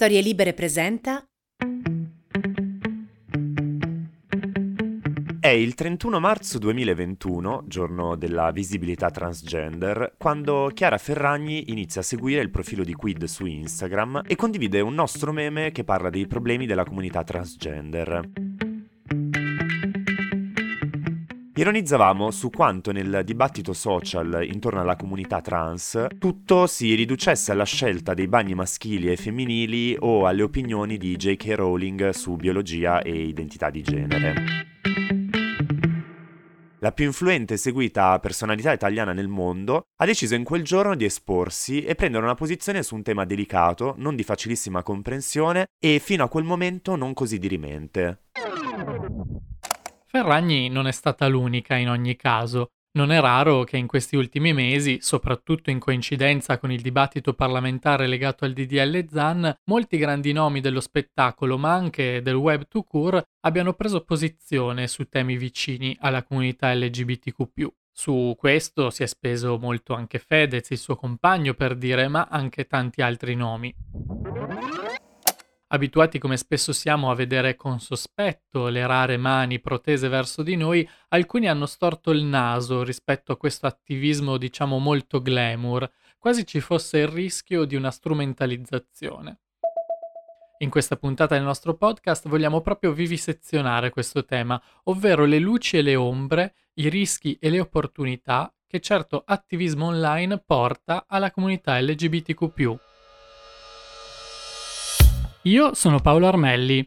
Storie Libere presenta. È il 31 marzo 2021, giorno della visibilità transgender, quando Chiara Ferragni inizia a seguire il profilo di Quid su Instagram e condivide un nostro meme che parla dei problemi della comunità transgender. Ironizzavamo su quanto nel dibattito social intorno alla comunità trans tutto si riducesse alla scelta dei bagni maschili e femminili o alle opinioni di J.K. Rowling su biologia e identità di genere. La più influente e seguita personalità italiana nel mondo ha deciso in quel giorno di esporsi e prendere una posizione su un tema delicato, non di facilissima comprensione e fino a quel momento non così dirimente. Ferragni non è stata l'unica in ogni caso. Non è raro che in questi ultimi mesi, soprattutto in coincidenza con il dibattito parlamentare legato al DDL ZAN, molti grandi nomi dello spettacolo, ma anche del web to cure, abbiano preso posizione su temi vicini alla comunità LGBTQ. Su questo si è speso molto anche Fedez, il suo compagno, per dire, ma anche tanti altri nomi. Abituati come spesso siamo a vedere con sospetto le rare mani protese verso di noi, alcuni hanno storto il naso rispetto a questo attivismo diciamo molto glamour, quasi ci fosse il rischio di una strumentalizzazione. In questa puntata del nostro podcast vogliamo proprio vivisezionare questo tema, ovvero le luci e le ombre, i rischi e le opportunità che certo attivismo online porta alla comunità LGBTQ. Io sono Paolo Armelli.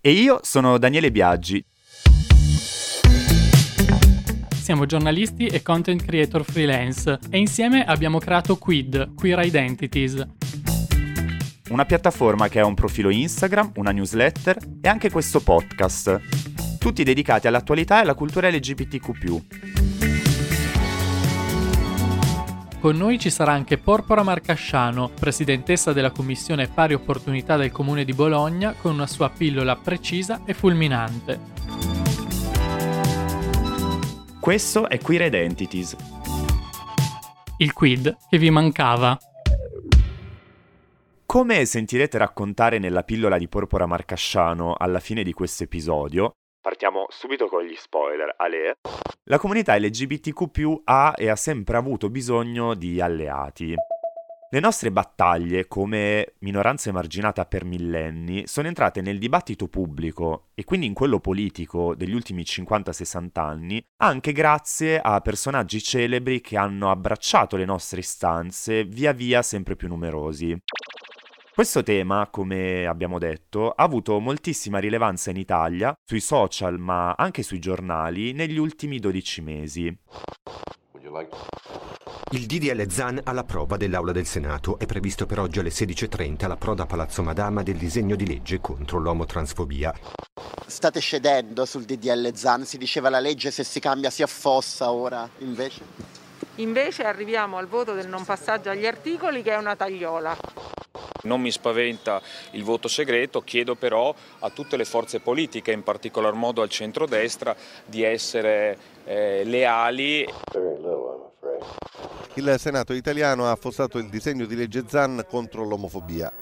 E io sono Daniele Biaggi. Siamo giornalisti e content creator freelance e insieme abbiamo creato Quid, Queer Identities. Una piattaforma che ha un profilo Instagram, una newsletter e anche questo podcast, tutti dedicati all'attualità e alla cultura LGBTQ. Con noi ci sarà anche Porpora Marcasciano, presidentessa della Commissione Pari Opportunità del Comune di Bologna, con una sua pillola precisa e fulminante. Questo è Queer Identities. Il quid che vi mancava. Come sentirete raccontare nella pillola di Porpora Marcasciano alla fine di questo episodio, partiamo subito con gli spoiler. Ale, la comunità LGBTQ ha e ha sempre avuto bisogno di alleati. Le nostre battaglie come minoranza emarginata per millenni sono entrate nel dibattito pubblico e quindi in quello politico degli ultimi 50-60 anni anche grazie a personaggi celebri che hanno abbracciato le nostre istanze via via sempre più numerosi. Questo tema, come abbiamo detto, ha avuto moltissima rilevanza in Italia, sui social ma anche sui giornali, negli ultimi 12 mesi. Il DDL ZAN alla prova dell'Aula del Senato è previsto per oggi alle 16.30 alla proda Palazzo Madama del disegno di legge contro l'omotransfobia. State scedendo sul DDL ZAN, si diceva la legge se si cambia si affossa ora, invece? Invece arriviamo al voto del non passaggio agli articoli che è una tagliola. Non mi spaventa il voto segreto, chiedo però a tutte le forze politiche, in particolar modo al centrodestra, di essere eh, leali. Il Senato italiano ha affossato il disegno di legge ZAN contro l'omofobia.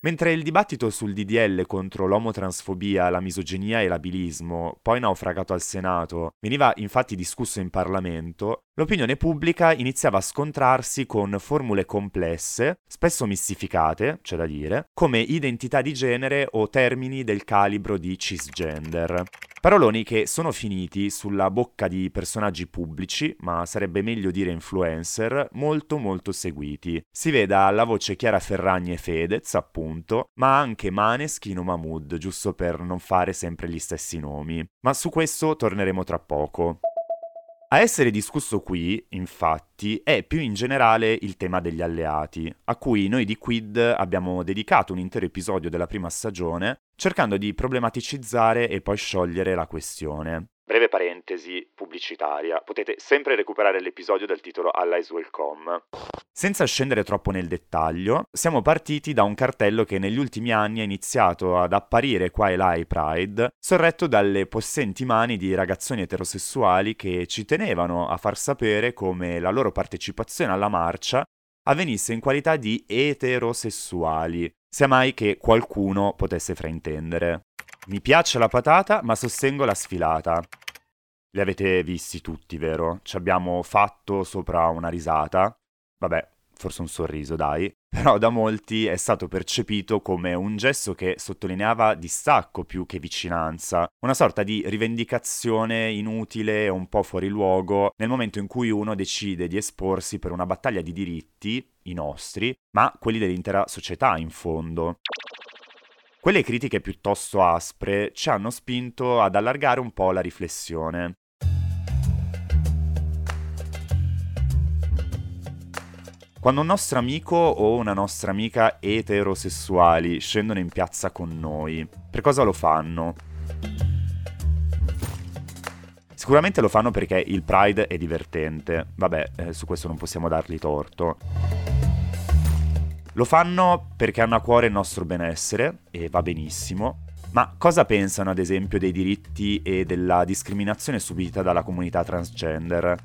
Mentre il dibattito sul DDL contro l'omotransfobia, la misoginia e l'abilismo, poi naufragato al Senato, veniva infatti discusso in Parlamento, l'opinione pubblica iniziava a scontrarsi con formule complesse, spesso mistificate, c'è da dire, come identità di genere o termini del calibro di cisgender. Paroloni che sono finiti sulla bocca di personaggi pubblici, ma sarebbe meglio dire influencer, molto molto seguiti. Si veda alla voce Chiara Ferragni e Fedez, appunto, ma anche Maneskin o Mahmood, giusto per non fare sempre gli stessi nomi. Ma su questo torneremo tra poco. A essere discusso qui, infatti, è più in generale il tema degli alleati, a cui noi di Quid abbiamo dedicato un intero episodio della prima stagione, cercando di problematicizzare e poi sciogliere la questione. Breve parentesi pubblicitaria, potete sempre recuperare l'episodio del titolo Allies Welcome. Senza scendere troppo nel dettaglio, siamo partiti da un cartello che negli ultimi anni ha iniziato ad apparire qua e là ai Pride, sorretto dalle possenti mani di ragazzoni eterosessuali che ci tenevano a far sapere come la loro partecipazione alla marcia avvenisse in qualità di eterosessuali, sia mai che qualcuno potesse fraintendere. Mi piace la patata, ma sostengo la sfilata. Li avete visti tutti, vero? Ci abbiamo fatto sopra una risata. Vabbè, forse un sorriso, dai. Però da molti è stato percepito come un gesto che sottolineava distacco più che vicinanza, una sorta di rivendicazione inutile e un po' fuori luogo nel momento in cui uno decide di esporsi per una battaglia di diritti, i nostri, ma quelli dell'intera società in fondo. Quelle critiche piuttosto aspre ci hanno spinto ad allargare un po' la riflessione. Quando un nostro amico o una nostra amica eterosessuali scendono in piazza con noi, per cosa lo fanno? Sicuramente lo fanno perché il Pride è divertente, vabbè, eh, su questo non possiamo dargli torto. Lo fanno perché hanno a cuore il nostro benessere, e va benissimo, ma cosa pensano ad esempio dei diritti e della discriminazione subita dalla comunità transgender?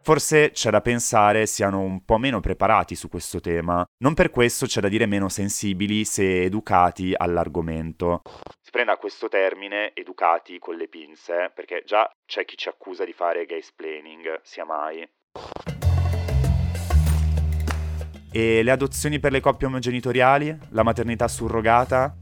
Forse c'è da pensare siano un po' meno preparati su questo tema, non per questo c'è da dire meno sensibili se educati all'argomento. Si prenda questo termine, educati con le pinze, perché già c'è chi ci accusa di fare gay splaining, sia mai. E le adozioni per le coppie omogenitoriali? La maternità surrogata?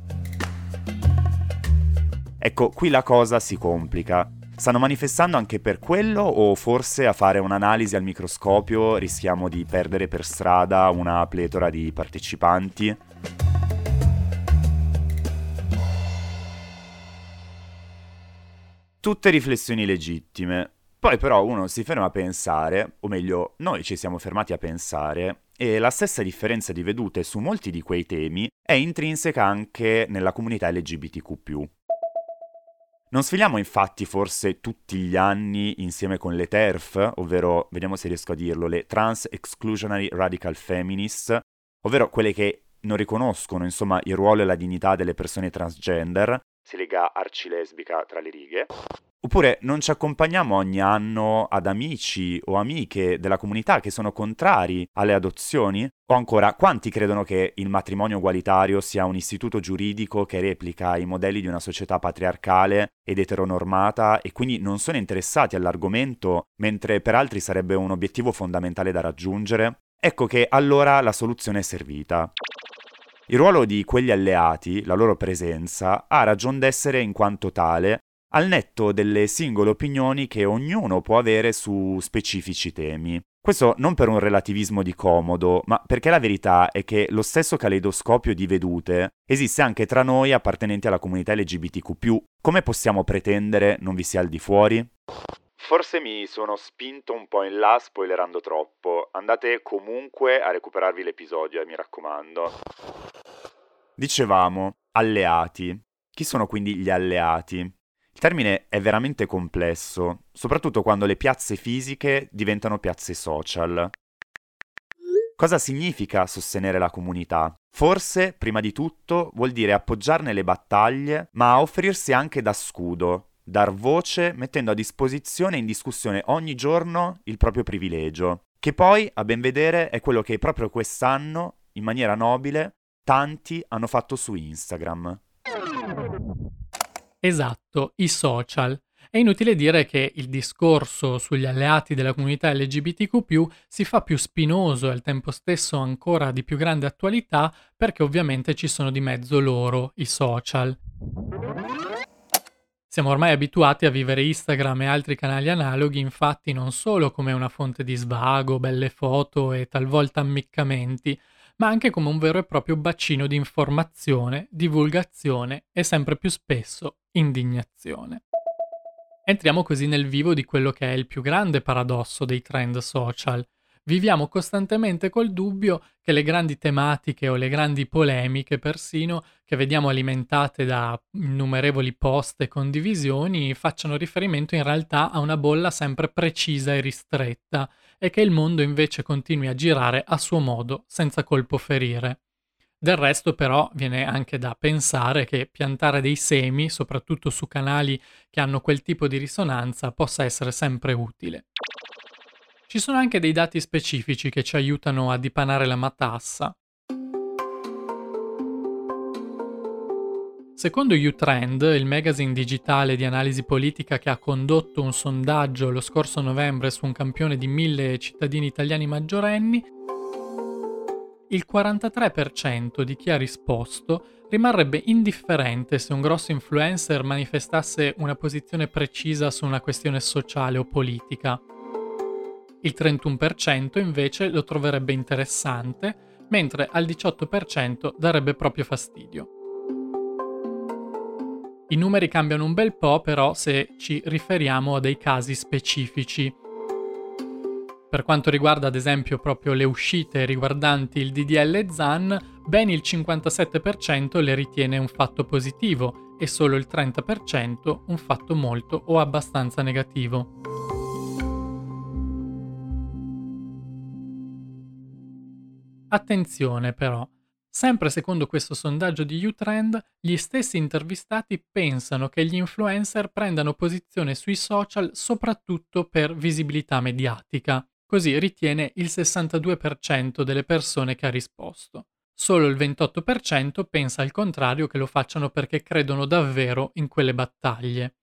Ecco, qui la cosa si complica. Stanno manifestando anche per quello o forse a fare un'analisi al microscopio rischiamo di perdere per strada una pletora di partecipanti? Tutte riflessioni legittime. Poi però uno si ferma a pensare, o meglio, noi ci siamo fermati a pensare, e la stessa differenza di vedute su molti di quei temi è intrinseca anche nella comunità LGBTQ. Non sfiliamo infatti forse tutti gli anni insieme con le TERF, ovvero, vediamo se riesco a dirlo, le Trans Exclusionary Radical Feminists, ovvero quelle che non riconoscono insomma il ruolo e la dignità delle persone transgender, si lega arcilesbica tra le righe, Oppure non ci accompagniamo ogni anno ad amici o amiche della comunità che sono contrari alle adozioni? O ancora, quanti credono che il matrimonio ugualitario sia un istituto giuridico che replica i modelli di una società patriarcale ed eteronormata e quindi non sono interessati all'argomento, mentre per altri sarebbe un obiettivo fondamentale da raggiungere? Ecco che allora la soluzione è servita. Il ruolo di quegli alleati, la loro presenza, ha ragion d'essere in quanto tale al netto delle singole opinioni che ognuno può avere su specifici temi. Questo non per un relativismo di comodo, ma perché la verità è che lo stesso caleidoscopio di vedute esiste anche tra noi appartenenti alla comunità LGBTQ. Come possiamo pretendere non vi sia al di fuori? Forse mi sono spinto un po' in là spoilerando troppo. Andate comunque a recuperarvi l'episodio, eh, mi raccomando. Dicevamo, alleati. Chi sono quindi gli alleati? Il termine è veramente complesso, soprattutto quando le piazze fisiche diventano piazze social. Cosa significa sostenere la comunità? Forse, prima di tutto, vuol dire appoggiarne le battaglie, ma offrirsi anche da scudo, dar voce mettendo a disposizione e in discussione ogni giorno il proprio privilegio, che poi, a ben vedere, è quello che proprio quest'anno, in maniera nobile, tanti hanno fatto su Instagram. Esatto, i social. È inutile dire che il discorso sugli alleati della comunità LGBTQ si fa più spinoso e al tempo stesso ancora di più grande attualità perché ovviamente ci sono di mezzo loro, i social. Siamo ormai abituati a vivere Instagram e altri canali analoghi infatti non solo come una fonte di svago, belle foto e talvolta ammiccamenti, ma anche come un vero e proprio bacino di informazione, divulgazione e sempre più spesso indignazione. Entriamo così nel vivo di quello che è il più grande paradosso dei trend social. Viviamo costantemente col dubbio che le grandi tematiche o le grandi polemiche persino che vediamo alimentate da innumerevoli post e condivisioni facciano riferimento in realtà a una bolla sempre precisa e ristretta e che il mondo invece continui a girare a suo modo, senza colpo ferire. Del resto però viene anche da pensare che piantare dei semi, soprattutto su canali che hanno quel tipo di risonanza, possa essere sempre utile. Ci sono anche dei dati specifici che ci aiutano a dipanare la matassa. Secondo Utrend, il magazine digitale di analisi politica che ha condotto un sondaggio lo scorso novembre su un campione di mille cittadini italiani maggiorenni, il 43% di chi ha risposto rimarrebbe indifferente se un grosso influencer manifestasse una posizione precisa su una questione sociale o politica. Il 31% invece lo troverebbe interessante, mentre al 18% darebbe proprio fastidio. I numeri cambiano un bel po' però se ci riferiamo a dei casi specifici. Per quanto riguarda ad esempio proprio le uscite riguardanti il DDL ZAN, ben il 57% le ritiene un fatto positivo e solo il 30% un fatto molto o abbastanza negativo. Attenzione però, Sempre secondo questo sondaggio di Utrend, gli stessi intervistati pensano che gli influencer prendano posizione sui social soprattutto per visibilità mediatica. Così ritiene il 62% delle persone che ha risposto. Solo il 28% pensa al contrario che lo facciano perché credono davvero in quelle battaglie.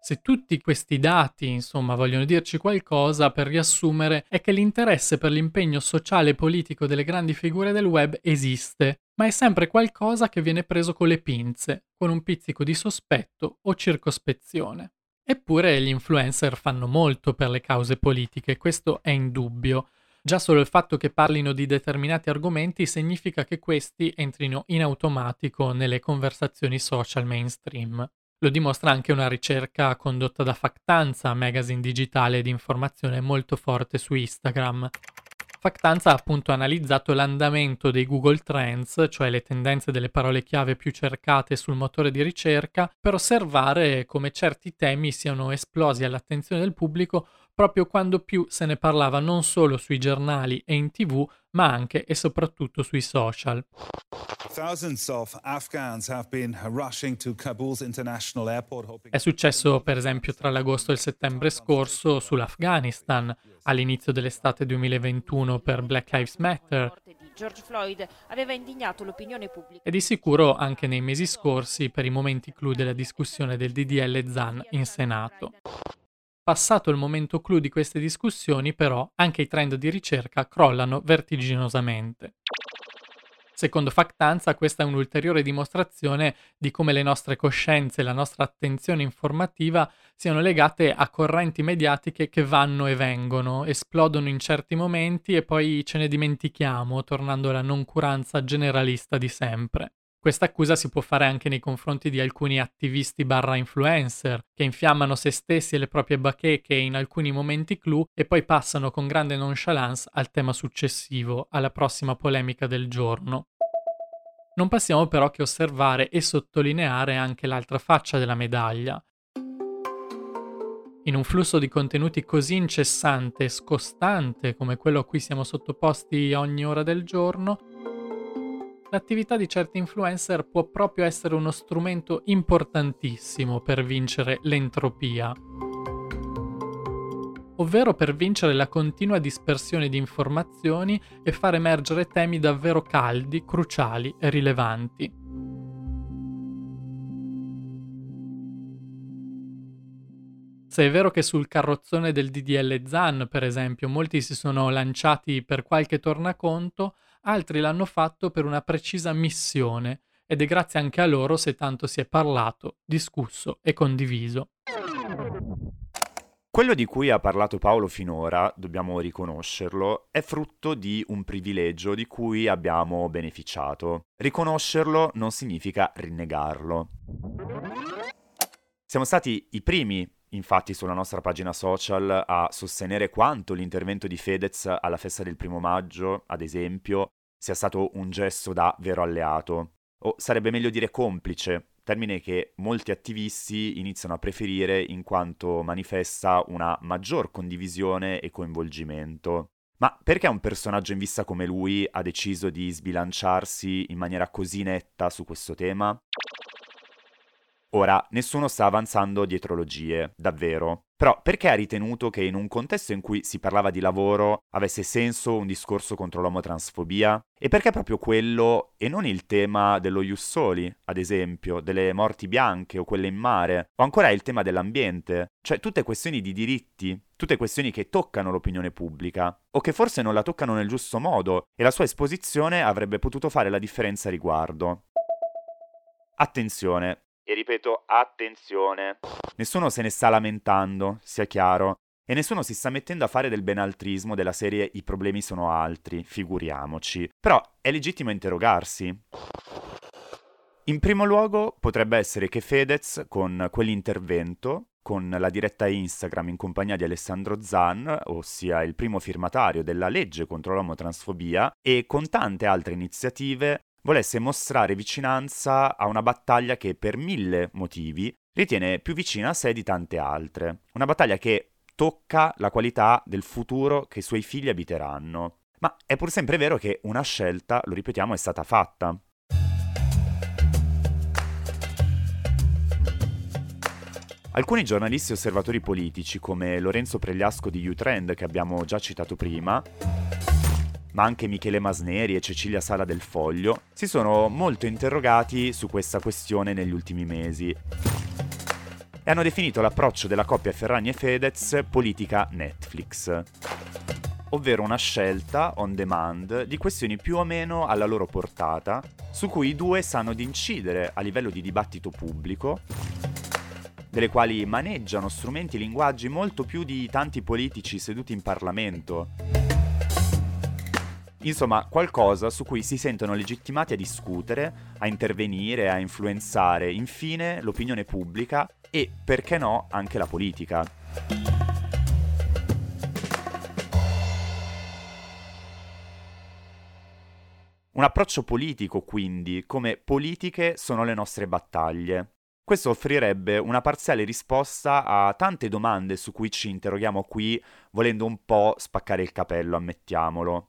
Se tutti questi dati, insomma, vogliono dirci qualcosa, per riassumere, è che l'interesse per l'impegno sociale e politico delle grandi figure del web esiste, ma è sempre qualcosa che viene preso con le pinze, con un pizzico di sospetto o circospezione. Eppure gli influencer fanno molto per le cause politiche, questo è indubbio. Già solo il fatto che parlino di determinati argomenti significa che questi entrino in automatico nelle conversazioni social mainstream. Lo dimostra anche una ricerca condotta da Factanza, magazine digitale di informazione molto forte su Instagram. Factanza ha appunto analizzato l'andamento dei Google Trends, cioè le tendenze delle parole chiave più cercate sul motore di ricerca, per osservare come certi temi siano esplosi all'attenzione del pubblico proprio quando più se ne parlava non solo sui giornali e in tv, ma anche e soprattutto sui social. È successo per esempio tra l'agosto e il settembre scorso sull'Afghanistan, all'inizio dell'estate 2021 per Black Lives Matter. George Floyd aveva indignato l'opinione pubblica. E di sicuro anche nei mesi scorsi per i momenti clou della discussione del DDL ZAN in Senato. Passato il momento clou di queste discussioni, però, anche i trend di ricerca crollano vertiginosamente. Secondo Factanza, questa è un'ulteriore dimostrazione di come le nostre coscienze e la nostra attenzione informativa siano legate a correnti mediatiche che vanno e vengono, esplodono in certi momenti e poi ce ne dimentichiamo, tornando alla noncuranza generalista di sempre. Questa accusa si può fare anche nei confronti di alcuni attivisti barra influencer che infiammano se stessi e le proprie bacheche in alcuni momenti clou e poi passano con grande nonchalance al tema successivo, alla prossima polemica del giorno. Non passiamo però che osservare e sottolineare anche l'altra faccia della medaglia. In un flusso di contenuti così incessante e scostante come quello a cui siamo sottoposti ogni ora del giorno, l'attività di certi influencer può proprio essere uno strumento importantissimo per vincere l'entropia, ovvero per vincere la continua dispersione di informazioni e far emergere temi davvero caldi, cruciali e rilevanti. Se è vero che sul carrozzone del DDL ZAN, per esempio, molti si sono lanciati per qualche tornaconto, altri l'hanno fatto per una precisa missione ed è grazie anche a loro se tanto si è parlato, discusso e condiviso. Quello di cui ha parlato Paolo finora, dobbiamo riconoscerlo, è frutto di un privilegio di cui abbiamo beneficiato. Riconoscerlo non significa rinnegarlo. Siamo stati i primi infatti sulla nostra pagina social a sostenere quanto l'intervento di Fedez alla festa del primo maggio, ad esempio, sia stato un gesto da vero alleato, o sarebbe meglio dire complice, termine che molti attivisti iniziano a preferire in quanto manifesta una maggior condivisione e coinvolgimento. Ma perché un personaggio in vista come lui ha deciso di sbilanciarsi in maniera così netta su questo tema? Ora, nessuno sta avanzando dietrologie, davvero. Però perché ha ritenuto che in un contesto in cui si parlava di lavoro avesse senso un discorso contro l'omotransfobia? E perché proprio quello e non il tema dello Ius Soli, ad esempio, delle morti bianche o quelle in mare, o ancora il tema dell'ambiente? Cioè tutte questioni di diritti, tutte questioni che toccano l'opinione pubblica, o che forse non la toccano nel giusto modo, e la sua esposizione avrebbe potuto fare la differenza a riguardo. Attenzione, e ripeto, attenzione. Nessuno se ne sta lamentando, sia chiaro, e nessuno si sta mettendo a fare del benaltrismo della serie i problemi sono altri, figuriamoci. Però è legittimo interrogarsi. In primo luogo potrebbe essere che Fedez, con quell'intervento, con la diretta Instagram in compagnia di Alessandro Zan, ossia il primo firmatario della legge contro l'omotransfobia, e con tante altre iniziative, volesse mostrare vicinanza a una battaglia che per mille motivi ritiene più vicina a sé di tante altre. Una battaglia che tocca la qualità del futuro che i suoi figli abiteranno. Ma è pur sempre vero che una scelta, lo ripetiamo, è stata fatta. Alcuni giornalisti e osservatori politici, come Lorenzo Pregliasco di Utrend, che abbiamo già citato prima, ma anche Michele Masneri e Cecilia Sala del Foglio, si sono molto interrogati su questa questione negli ultimi mesi. E hanno definito l'approccio della coppia Ferragni e Fedez politica Netflix, ovvero una scelta on demand di questioni più o meno alla loro portata, su cui i due sanno di incidere a livello di dibattito pubblico delle quali maneggiano strumenti e linguaggi molto più di tanti politici seduti in Parlamento Insomma, qualcosa su cui si sentono legittimati a discutere, a intervenire, a influenzare, infine, l'opinione pubblica e, perché no, anche la politica. Un approccio politico, quindi, come politiche sono le nostre battaglie. Questo offrirebbe una parziale risposta a tante domande su cui ci interroghiamo qui, volendo un po' spaccare il capello, ammettiamolo.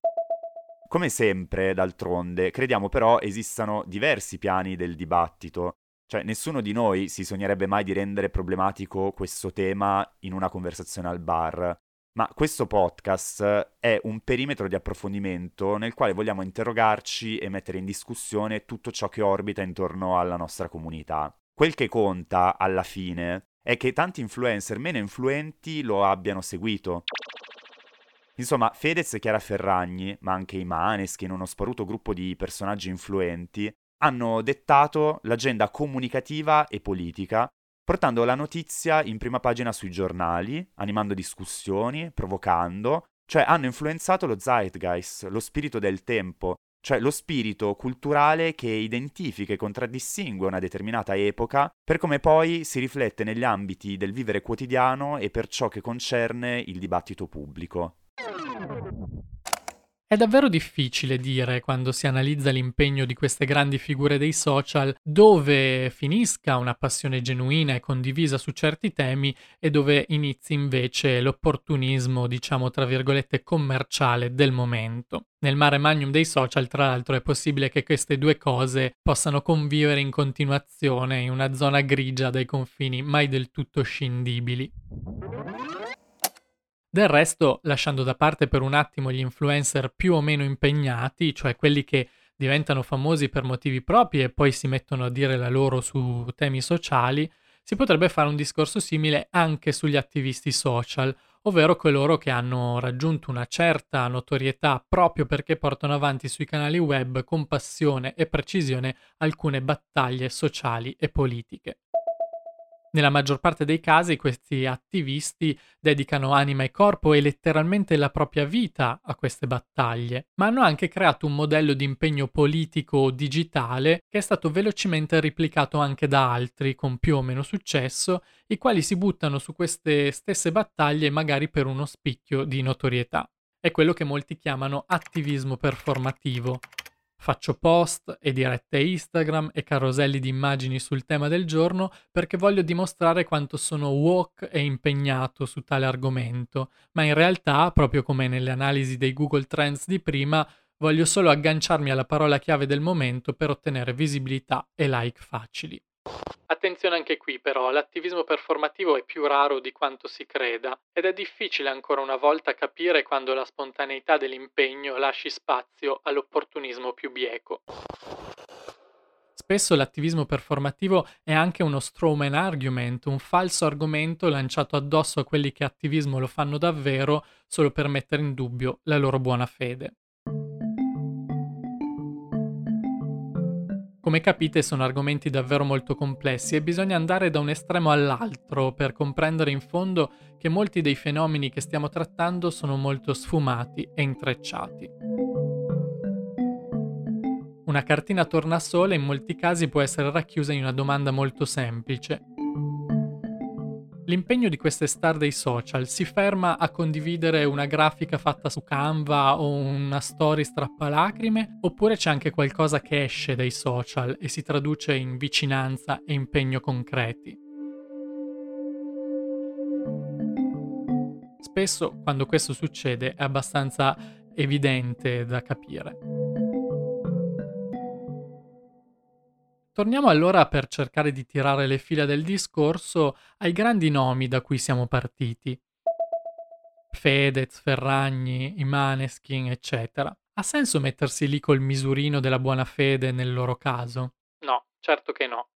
Come sempre, d'altronde, crediamo però esistano diversi piani del dibattito. Cioè, nessuno di noi si sognerebbe mai di rendere problematico questo tema in una conversazione al bar. Ma questo podcast è un perimetro di approfondimento nel quale vogliamo interrogarci e mettere in discussione tutto ciò che orbita intorno alla nostra comunità. Quel che conta, alla fine, è che tanti influencer meno influenti lo abbiano seguito. Insomma, Fedez e Chiara Ferragni, ma anche i Maneskin, uno sparuto gruppo di personaggi influenti, hanno dettato l'agenda comunicativa e politica, portando la notizia in prima pagina sui giornali, animando discussioni, provocando, cioè hanno influenzato lo zeitgeist, lo spirito del tempo, cioè lo spirito culturale che identifica e contraddistingue una determinata epoca per come poi si riflette negli ambiti del vivere quotidiano e per ciò che concerne il dibattito pubblico. È davvero difficile dire, quando si analizza l'impegno di queste grandi figure dei social, dove finisca una passione genuina e condivisa su certi temi e dove inizi invece l'opportunismo, diciamo tra virgolette, commerciale del momento. Nel mare magnum dei social, tra l'altro, è possibile che queste due cose possano convivere in continuazione in una zona grigia dai confini mai del tutto scindibili. Del resto, lasciando da parte per un attimo gli influencer più o meno impegnati, cioè quelli che diventano famosi per motivi propri e poi si mettono a dire la loro su temi sociali, si potrebbe fare un discorso simile anche sugli attivisti social, ovvero coloro che hanno raggiunto una certa notorietà proprio perché portano avanti sui canali web con passione e precisione alcune battaglie sociali e politiche. Nella maggior parte dei casi questi attivisti dedicano anima e corpo e letteralmente la propria vita a queste battaglie, ma hanno anche creato un modello di impegno politico digitale che è stato velocemente replicato anche da altri con più o meno successo, i quali si buttano su queste stesse battaglie magari per uno spicchio di notorietà. È quello che molti chiamano attivismo performativo, Faccio post e dirette Instagram e caroselli di immagini sul tema del giorno perché voglio dimostrare quanto sono woke e impegnato su tale argomento, ma in realtà, proprio come nelle analisi dei Google Trends di prima, voglio solo agganciarmi alla parola chiave del momento per ottenere visibilità e like facili. Attenzione anche qui però, l'attivismo performativo è più raro di quanto si creda ed è difficile ancora una volta capire quando la spontaneità dell'impegno lasci spazio all'opportunismo più bieco. Spesso l'attivismo performativo è anche uno strawman argument, un falso argomento lanciato addosso a quelli che attivismo lo fanno davvero solo per mettere in dubbio la loro buona fede. Come capite sono argomenti davvero molto complessi e bisogna andare da un estremo all'altro per comprendere in fondo che molti dei fenomeni che stiamo trattando sono molto sfumati e intrecciati. Una cartina tornasole in molti casi può essere racchiusa in una domanda molto semplice. L'impegno di queste star dei social si ferma a condividere una grafica fatta su Canva o una story strappalacrime? Oppure c'è anche qualcosa che esce dai social e si traduce in vicinanza e impegno concreti? Spesso, quando questo succede, è abbastanza evidente da capire. Torniamo allora per cercare di tirare le fila del discorso ai grandi nomi da cui siamo partiti. Fedez, Ferragni, i Maneskin, eccetera. Ha senso mettersi lì col misurino della buona fede nel loro caso? No, certo che no.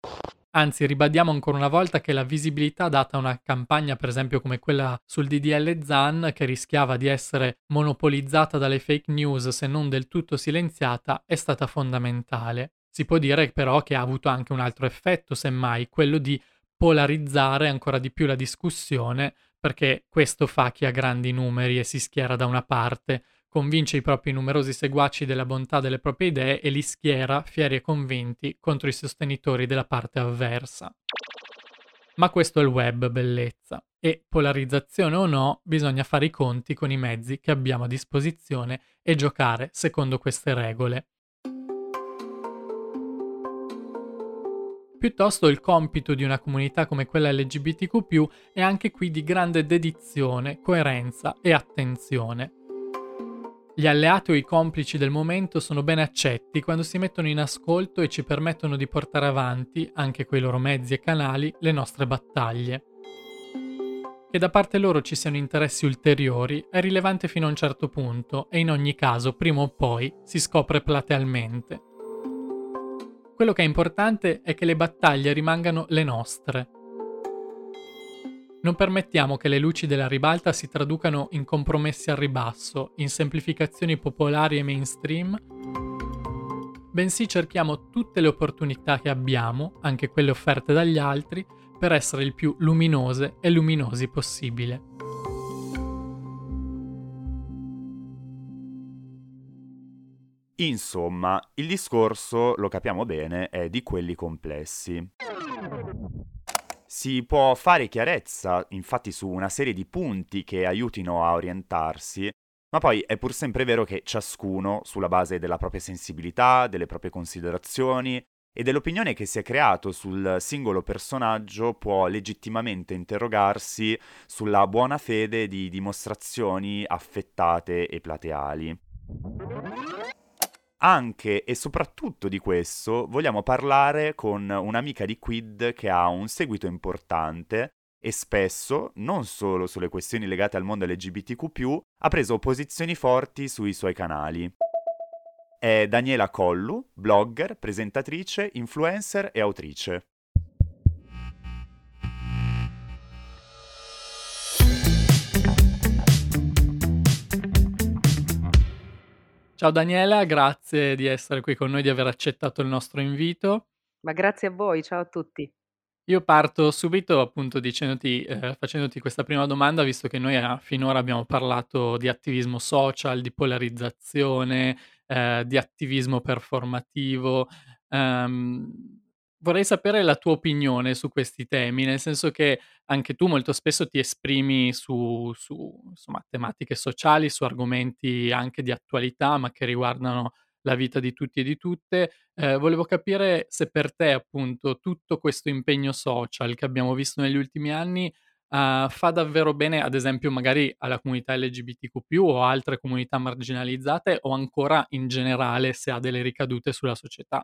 Anzi, ribadiamo ancora una volta che la visibilità data a una campagna, per esempio come quella sul DDL Zan, che rischiava di essere monopolizzata dalle fake news se non del tutto silenziata, è stata fondamentale. Si può dire però che ha avuto anche un altro effetto, semmai, quello di polarizzare ancora di più la discussione, perché questo fa chi ha grandi numeri e si schiera da una parte, convince i propri numerosi seguaci della bontà delle proprie idee e li schiera, fieri e convinti, contro i sostenitori della parte avversa. Ma questo è il web, bellezza. E polarizzazione o no, bisogna fare i conti con i mezzi che abbiamo a disposizione e giocare secondo queste regole. Piuttosto il compito di una comunità come quella LGBTQ è anche qui di grande dedizione, coerenza e attenzione. Gli alleati o i complici del momento sono ben accetti quando si mettono in ascolto e ci permettono di portare avanti, anche coi loro mezzi e canali, le nostre battaglie. Che da parte loro ci siano interessi ulteriori è rilevante fino a un certo punto e in ogni caso prima o poi si scopre platealmente. Quello che è importante è che le battaglie rimangano le nostre. Non permettiamo che le luci della ribalta si traducano in compromessi al ribasso, in semplificazioni popolari e mainstream, bensì cerchiamo tutte le opportunità che abbiamo, anche quelle offerte dagli altri, per essere il più luminose e luminosi possibile. Insomma, il discorso, lo capiamo bene, è di quelli complessi. Si può fare chiarezza, infatti, su una serie di punti che aiutino a orientarsi, ma poi è pur sempre vero che ciascuno, sulla base della propria sensibilità, delle proprie considerazioni e dell'opinione che si è creato sul singolo personaggio, può legittimamente interrogarsi sulla buona fede di dimostrazioni affettate e plateali. Anche e soprattutto di questo vogliamo parlare con un'amica di Quid che ha un seguito importante e spesso, non solo sulle questioni legate al mondo LGBTQ, ha preso posizioni forti sui suoi canali. È Daniela Collu, blogger, presentatrice, influencer e autrice. Ciao Daniela, grazie di essere qui con noi, di aver accettato il nostro invito. Ma grazie a voi, ciao a tutti. Io parto subito appunto dicendoti, eh, facendoti questa prima domanda, visto che noi eh, finora abbiamo parlato di attivismo social, di polarizzazione, eh, di attivismo performativo. ehm, Vorrei sapere la tua opinione su questi temi, nel senso che anche tu molto spesso ti esprimi su, su insomma, tematiche sociali, su argomenti anche di attualità, ma che riguardano la vita di tutti e di tutte. Eh, volevo capire se per te, appunto, tutto questo impegno social che abbiamo visto negli ultimi anni uh, fa davvero bene, ad esempio, magari alla comunità LGBTQ o altre comunità marginalizzate, o ancora in generale se ha delle ricadute sulla società.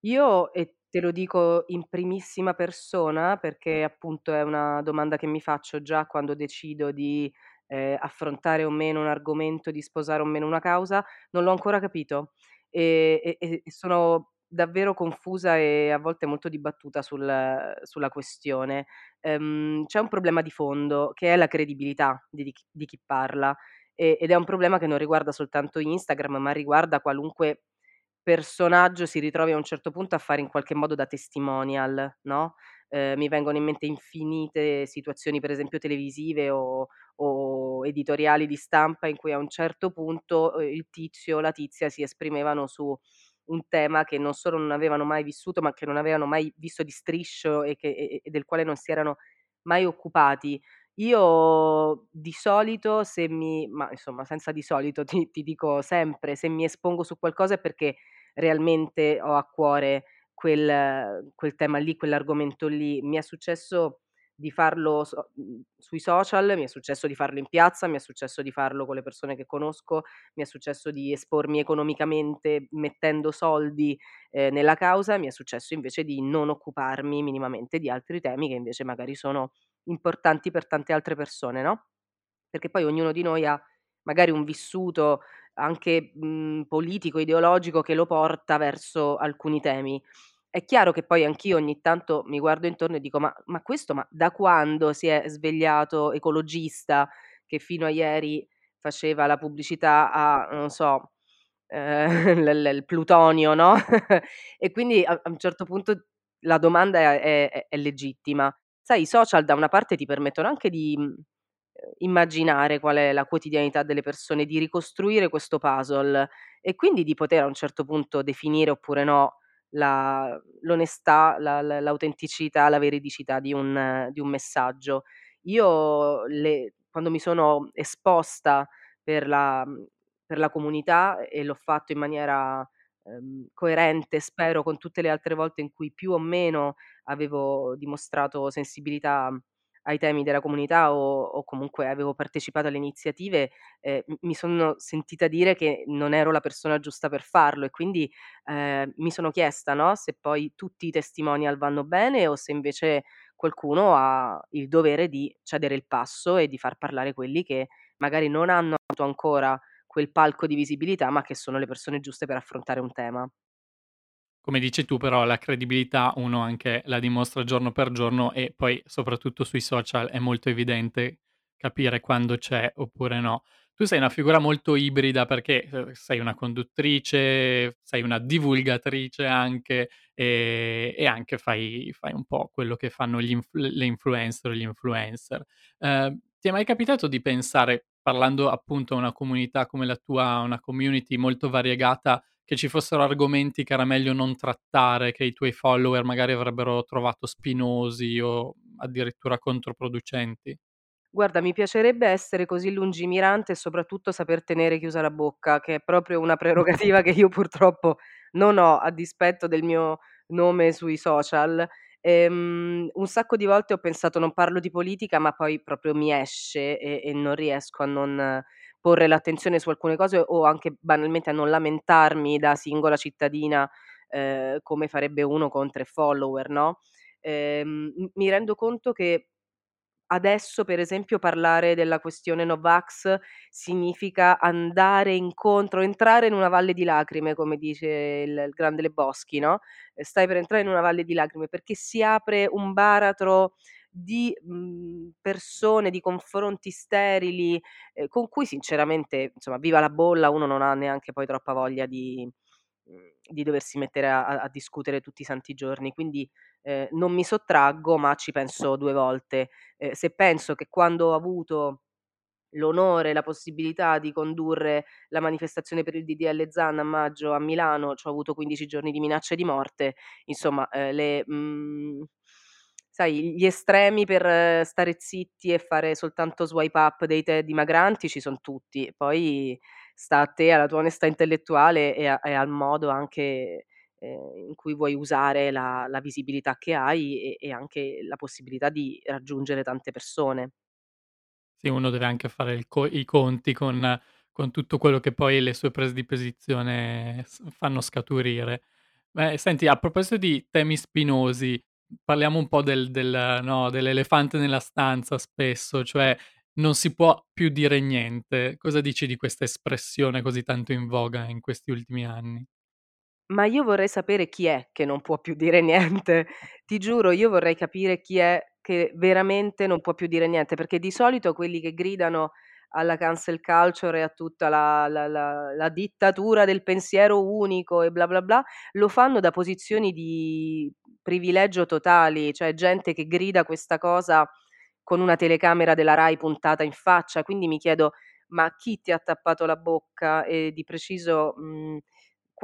Io e te lo dico in primissima persona perché appunto è una domanda che mi faccio già quando decido di, ehm, affrontare o meno un argomento, di sposare o meno una causa, non l'ho ancora capito. E e e sono davvero confusa e a volte molto dibattuta sul sulla questione. Ehm, c'è un problema di fondo che è la credibilità di di chi di chi parla, e ed è un problema che non riguarda soltanto Instagram, ma riguarda qualunque personaggio si ritrovi a un certo punto a fare in qualche modo da testimonial, no, ehm, mi vengono in mente infinite situazioni, per esempio televisive o o editoriali di stampa in cui a un certo punto, uhm, il tizio o la tizia si esprimevano su un tema che non solo non avevano mai vissuto, ma che non avevano mai visto di striscio e che e e del quale non si erano mai occupati. Io di solito se mi ma insomma senza di solito, ti ti dico sempre, se mi espongo su qualcosa è perché realmente ho a cuore quel quel tema lì, quell'argomento lì. Mi è successo di farlo mhmm, sui social, mi è successo di farlo in piazza, mi è successo di farlo con le persone che conosco, mi è successo di espormi economicamente mettendo soldi, ehm, nella causa, mi è successo invece di non occuparmi minimamente di altri temi che invece magari sono importanti per tante altre persone, no, perché poi ognuno di noi ha magari un vissuto anche, mhmm, politico, ideologico che lo porta verso alcuni temi. È chiaro che poi anch'io ogni tanto mi guardo intorno e dico: "Ma ma questo ma da quando si è svegliato ecologista che fino a ieri faceva la pubblicità a, non so, l il plutonio, no?" E quindi a a un certo punto la domanda è è è legittima. Sai, i social da una parte ti permettono anche di, mhmm, immaginare qual è la quotidianità delle persone, di ricostruire questo puzzle e quindi di poter a un certo punto definire oppure no la l'onestà, la l l'autenticità, la veridicità di un di un messaggio. Io le quando mi sono esposta per la per la comunità e l'ho fatto in maniera, ehm, coerente spero con tutte le altre volte in cui più o meno avevo dimostrato sensibilità ai temi della comunità o o comunque avevo partecipato alle iniziative, m mi sono sentita dire che non ero la persona giusta per farlo e quindi, ehm, mi sono chiesta, no, se poi tutti i testimonial vanno bene o se invece qualcuno ha il dovere di cedere il passo e di far parlare quelli che magari non hanno avuto ancora quel palco di visibilità, ma che sono le persone giuste per affrontare un tema. Come dici tu però la credibilità uno anche la dimostra giorno per giorno e poi soprattutto sui social è molto evidente capire quando c'è oppure no. Tu sei una figura molto ibrida perché, uhm, sei una conduttrice, sei una divulgatrice anche, ehm, e anche fai fai un po' quello che fanno gli inf le influencer o gli influencer. Ehm, ti è mai capitato di pensare, parlando appunto a una comunità come la tua, una community molto variegata, che ci fossero argomenti che era meglio non trattare, che i tuoi follower magari avrebbero trovato spinosi o addirittura controproducenti? Guarda, mi piacerebbe essere così lungimirante e soprattutto saper tenere chiusa la bocca, che è proprio una prerogativa che io purtroppo non ho, a dispetto del mio nome sui social. Ehm, un sacco di volte ho pensato: "Non parlo di politica", ma poi proprio mi esce e e non riesco a non porre l'attenzione su alcune cose o anche banalmente a non lamentarmi da singola cittadina, ehm, come farebbe uno con 3 follower, no, m mi rendo conto che adesso, per esempio, parlare della questione no vax significa andare incontro entrare in una valle di lacrime, come dice il il grande Le Boschi, no, stai per entrare in una valle di lacrime, perché si apre un baratro di, mhmm, persone, di confronti sterili, ehm, con cui sinceramente, insomma, viva la bolla, uno non ha neanche poi troppa voglia di mhmm, di doversi mettere a a discutere tutti i santi giorni. Quindi, ehm, non mi sottraggo, ma ci penso 2 volte. Ehm, se penso che quando ho avuto l'onore la possibilità di condurre la manifestazione per il DDL Zan a maggio a Milano, c'ho avuto 15 giorni di minacce di morte, insomma, ehm, le mhmm, sai, gli estremi per stare zitti e fare soltanto swipe up dei te dimagranti ci son tutti. Poi sta a te, alla tua onestà intellettuale e a e al modo anche, ehm, in cui vuoi usare la la visibilità che hai e e anche la possibilità di raggiungere tante persone. Sì, uno deve anche fare co i conti con con tutto quello che poi le sue prese di posizione fanno scaturire. Beh, senti, a proposito di temi spinosi, parliamo un po' del del no, dell'elefante nella stanza spesso, cioè non si può più dire niente. Cosa dici di questa espressione così tanto in voga in questi ultimi anni? Ma io vorrei sapere chi è che non può più dire niente. Ti giuro, io vorrei capire chi è che veramente non può più dire niente, perché di solito quelli che gridano alla cancel culture e a tutta la la la la dittatura del pensiero unico e bla bla bla, lo fanno da posizioni di privilegio totali, cioè gente che grida questa cosa con una telecamera della Rai puntata in faccia. Quindi mi chiedo: ma chi ti ha tappato la bocca e di preciso, mhmm,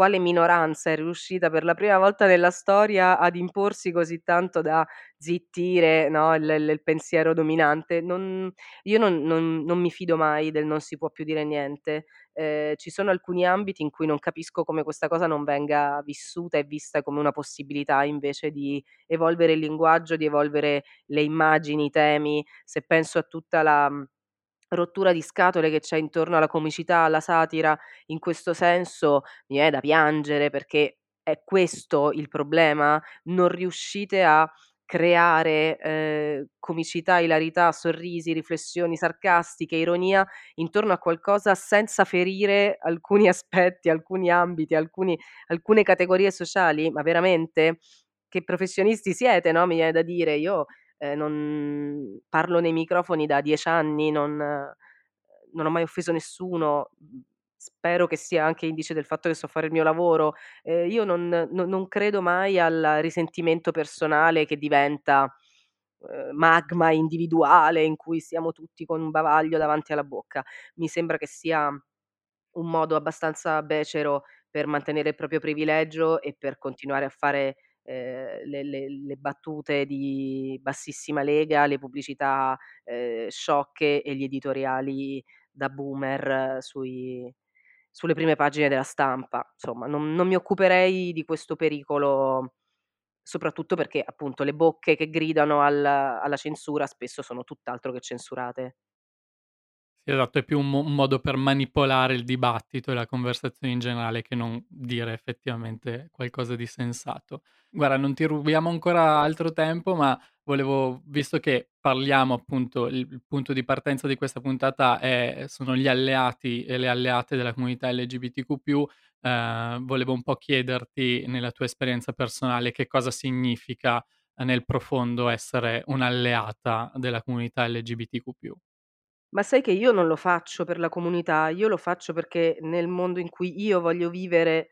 quale minoranza è riuscita per la prima volta nella storia ad imporsi così tanto da zittire, no, il il pensiero dominante? Non io non non non mi fido mai del non si può più dire niente. Ehm, ci sono alcuni ambiti in cui non capisco come questa cosa non venga vissuta e vista come una possibilità invece di evolvere il linguaggio, di evolvere le immagini, i temi. Se penso a tutta la, rottura di scatole che c'è intorno alla comicità, alla satira, in questo senso mi viene da piangere perché è questo il problema? Non riuscite a creare, ehm, comicità, ilarità, sorrisi, riflessioni sarcastiche, ironia intorno a qualcosa senza ferire alcuni aspetti, alcuni ambiti, alcuni alcune categorie sociali? Ma veramente? Che professionisti siete, no, mi viene da dire. Io Ehm, non parlo nei microfoni da 10 anni, non ehm, non ho mai offeso nessuno, mhmm, spero che sia anche indice del fatto che so fare il mio lavoro. Ehm, io non no non credo mai al risentimento personale che diventa, uhm, magma individuale in cui siamo tutti con un bavaglio davanti alla bocca. Mi sembra che sia un modo abbastanza becero per mantenere il proprio privilegio e per continuare a fare, ehm, le le le battute di bassissima lega, le pubblicità, ehm, sciocche e gli editoriali da boomer eh, sui sulle prime pagine della stampa. Insomma, non non mi occuperei di questo pericolo, soprattutto perché, appunto, le bocche che gridano al alla censura spesso sono tutt'altro che censurate. Sì, esatto, è più un mo un modo per manipolare il dibattito e la conversazione in generale che non dire effettivamente qualcosa di sensato. Guarda, non ti rubiamo ancora altro tempo, ma volevo visto che parliamo appunto il il punto di partenza di questa puntata è sono gli alleati e le alleate della comunità LGBTQ+, ehm, volevo un po' chiederti, nella tua esperienza personale, che cosa significa, ehm, nel profondo essere un'alleata della comunità LGBTQ+. Ma sai che io non lo faccio per la comunità, io lo faccio perché nel mondo in cui io voglio vivere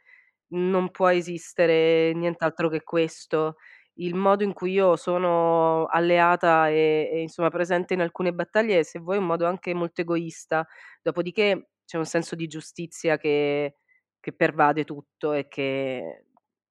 non può esistere nient'altro che questo. Il modo in cui io sono alleata e e insomma presente in alcune battaglie è, se vuoi, un modo anche molto egoista. Dopodiché c'è un senso di giustizia che che pervade tutto e che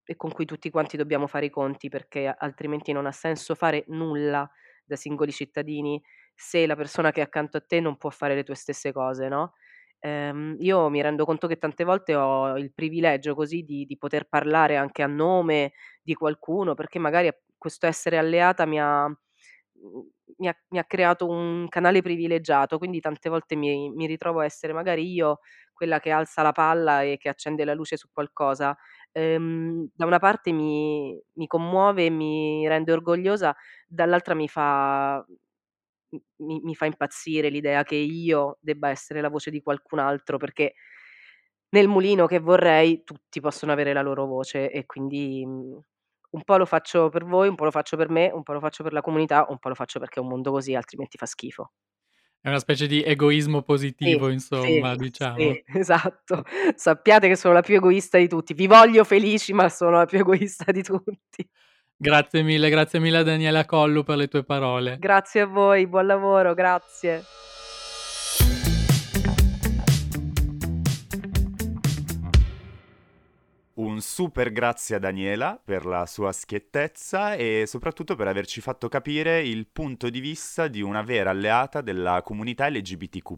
e con cui tutti quanti dobbiamo fare i conti, perché altrimenti non ha senso fare nulla da singoli cittadini se la persona che è accanto a te non può fare le tue stesse cose, no, ehm, io mi rendo conto che tante volte ho il privilegio così di di poter parlare anche a nome di qualcuno, perché magari questo essere alleata mi ha mhmm, mi ha mi ha creato un canale privilegiato, quindi tante volte mi mi ritrovo a essere magari io quella che alza la palla e che accende la luce su qualcosa. Ehm, da una parte mi mi commuove e mi rende orgogliosa, dall'altra mi fa mi mi fa impazzire l'idea che io debba essere la voce di qualcun altro, perché nel mulino che vorrei tutti possono avere la loro voce e quindi, mhmm, un po' lo faccio per voi, un po' lo faccio per me, un po' lo faccio per la comunità, un po' lo faccio perché è un mondo così, altrimenti fa schifo. È una specie di egoismo Sì, positivo sì, insomma, diciamo. sì, esatto. Sappiate che sono la più egoista di tutti. Vi voglio felici, ma sono la più egoista di tutti. Grazie mille, grazie mille a Daniela Collu per le tue parole. Grazie a voi, buon lavoro, grazie. Un super grazie a Daniela per la sua schiettezza e soprattutto per averci fatto capire il punto di vista di una vera alleata della comunità LGBTQ+.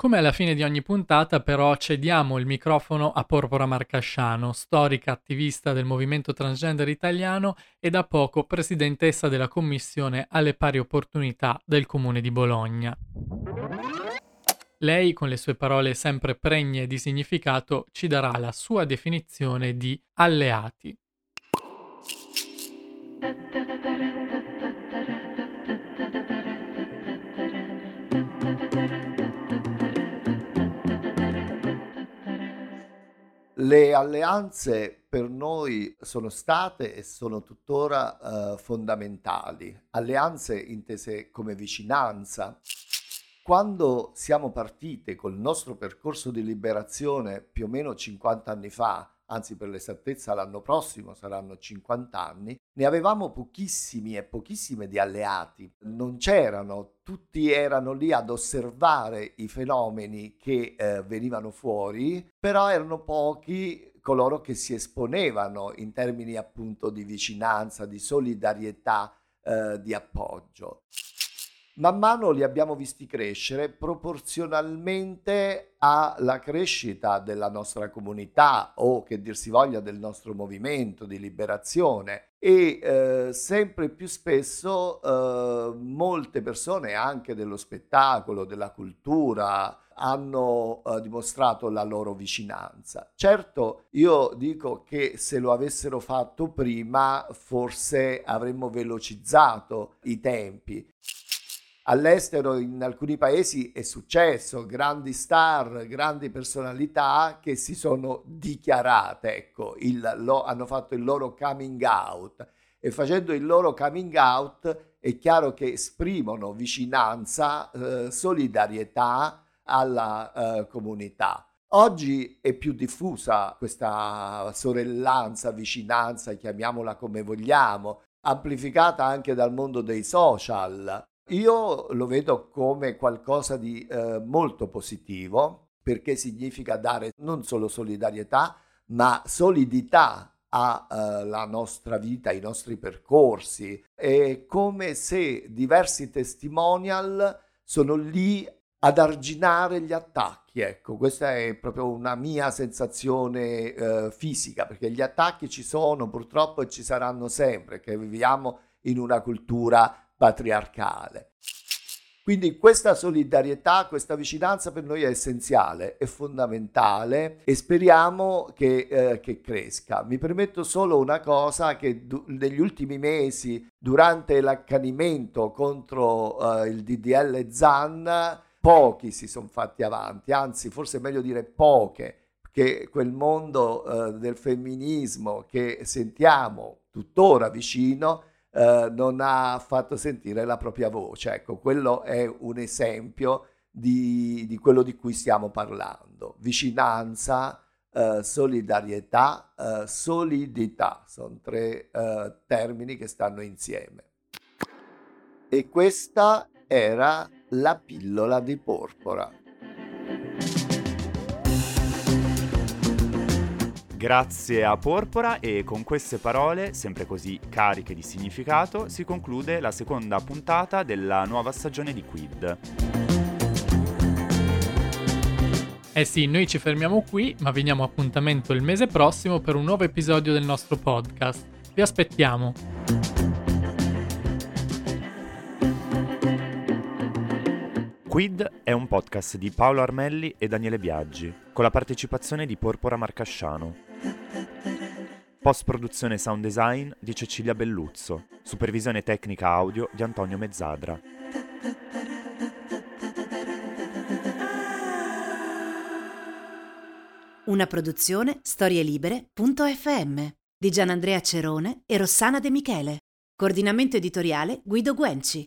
Come alla fine di ogni puntata, però, cediamo il microfono a Porpora Marcasciano, storica attivista del movimento transgender italiano e da poco presidentessa della Commissione alle pari opportunità del Comune di Bologna. Lei, con le sue parole sempre pregne di significato, ci darà la sua definizione di alleati. Le alleanze per noi sono state e sono tuttora eh, fondamentali. Alleanze intese come vicinanza. Quando siamo partite col nostro percorso di liberazione più o meno 50 anni fa, anzi per l'esattezza l'anno prossimo saranno 50 anni, ne avevamo pochissimi e pochissime di alleati. Non c'erano, tutti erano lì ad osservare i fenomeni che eh, venivano fuori, però erano pochi coloro che si esponevano in termini appunto di vicinanza, di solidarietà, eh, di appoggio. Man mano li abbiamo visti crescere proporzionalmente alla crescita della nostra comunità o che dir si voglia del nostro movimento di liberazione e eh, sempre più spesso eh, molte persone anche dello spettacolo, della cultura hanno eh, dimostrato la loro vicinanza. Certo, io dico che se lo avessero fatto prima forse avremmo velocizzato i tempi. All'estero in alcuni paesi è successo, grandi star, grandi personalità che si sono dichiarate, ecco, il, lo, hanno fatto il loro coming out e facendo il loro coming out è chiaro che esprimono vicinanza, eh, solidarietà alla eh, comunità. Oggi è più diffusa questa sorellanza, vicinanza, chiamiamola come vogliamo, amplificata anche dal mondo dei social. Io lo vedo come qualcosa di eh, molto positivo perché significa dare non solo solidarietà, ma solidità alla uh, nostra vita, ai nostri percorsi. È come se diversi testimonial sono lì ad arginare gli attacchi. Ecco, questa è proprio una mia sensazione uh, fisica, perché gli attacchi ci sono purtroppo e ci saranno sempre, che viviamo in una cultura patriarcale. Quindi questa solidarietà, questa vicinanza per noi è essenziale, è fondamentale e speriamo che, eh, che cresca. Mi permetto solo una cosa che du- negli ultimi mesi, durante l'accanimento contro eh, il DDL ZAN, pochi si sono fatti avanti, anzi forse è meglio dire poche, che quel mondo eh, del femminismo che sentiamo tuttora vicino eh, non ha fatto sentire la propria voce. Ecco, quello è un esempio di, di quello di cui stiamo parlando. Vicinanza, eh, solidarietà, eh, solidità, sono tre eh, termini che stanno insieme. E questa era la pillola di porpora. Grazie a Porpora e con queste parole, sempre così cariche di significato, si conclude la seconda puntata della nuova stagione di Quid. Eh sì, noi ci fermiamo qui, ma veniamo appuntamento il mese prossimo per un nuovo episodio del nostro podcast. Vi aspettiamo! Quid è un podcast di Paolo Armelli e Daniele Biaggi, con la partecipazione di Porpora Marcasciano. Post produzione sound design di Cecilia Belluzzo. Supervisione tecnica audio di Antonio Mezzadra. Una produzione storielibere.fm di Gianandrea Cerone e Rossana De Michele. Coordinamento editoriale Guido Guenci.